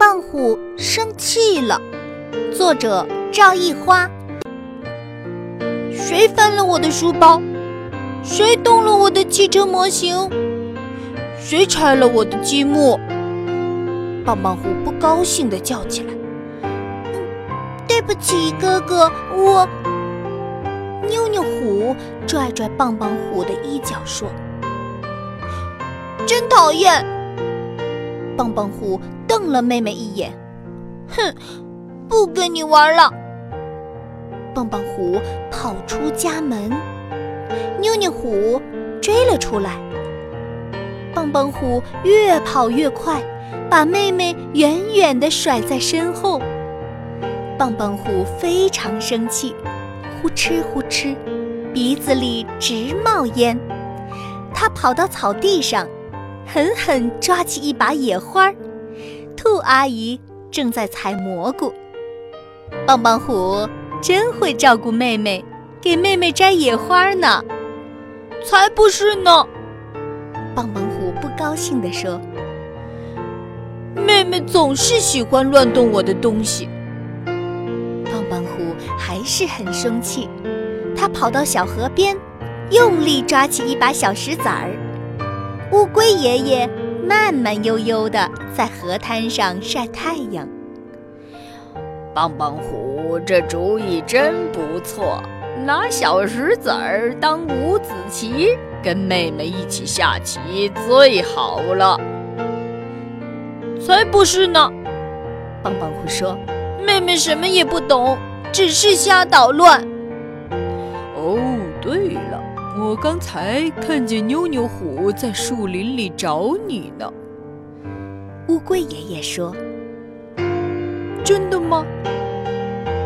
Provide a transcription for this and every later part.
棒虎生气了。作者：赵一花。谁翻了我的书包？谁动了我的汽车模型？谁拆了我的积木？棒棒虎不高兴地叫起来：“对不起，哥哥，我……”妞妞虎拽拽棒棒虎的衣角说：“真讨厌！”棒棒虎瞪了妹妹一眼：“哼，不跟你玩了。”棒棒虎跑出家门，妞妞虎追了出来。棒棒虎越跑越快，把妹妹远远地甩在身后。棒棒虎非常生气，呼哧呼哧，鼻子里直冒烟。他跑到草地上，狠狠抓起一把野花儿。兔阿姨正在采蘑菇。棒棒虎。真会照顾妹妹，给妹妹摘野花呢。才不是呢！棒棒虎不高兴地说：“妹妹总是喜欢乱动我的东西。”棒棒虎还是很生气，他跑到小河边，用力抓起一把小石子儿。乌龟爷爷慢慢悠悠地在河滩上晒太阳。棒棒虎，这主意真不错，拿小石子儿当五子棋，跟妹妹一起下棋最好了。才不是呢！棒棒虎说：“妹妹什么也不懂，只是瞎捣乱。”哦，对了，我刚才看见妞妞虎在树林里找你呢。乌龟爷爷说。真的吗？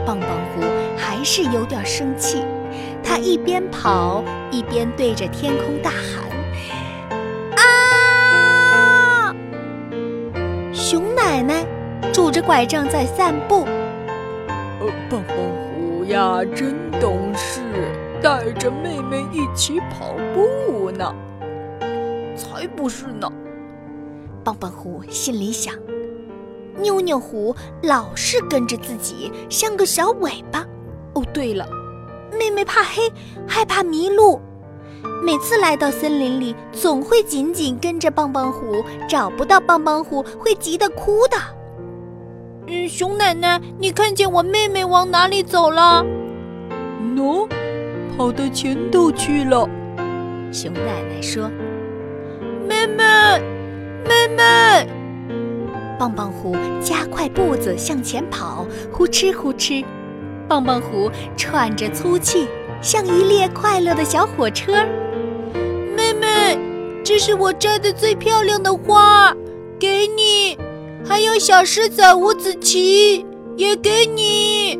棒棒虎还是有点生气，他一边跑一边对着天空大喊：“啊！”熊奶奶拄着拐杖在散步。呃，棒棒虎呀，真懂事，带着妹妹一起跑步呢。才不是呢！棒棒虎心里想。妞妞虎老是跟着自己，像个小尾巴。哦，对了，妹妹怕黑，害怕迷路，每次来到森林里，总会紧紧跟着棒棒虎，找不到棒棒虎会急得哭的。嗯，熊奶奶，你看见我妹妹往哪里走了？喏，跑到前头去了。熊奶奶说：“妹妹，妹妹。”棒棒虎加快步子向前跑，呼哧呼哧，棒棒虎喘着粗气，像一列快乐的小火车。妹妹，这是我摘的最漂亮的花，给你；还有小狮子、五子棋，也给你。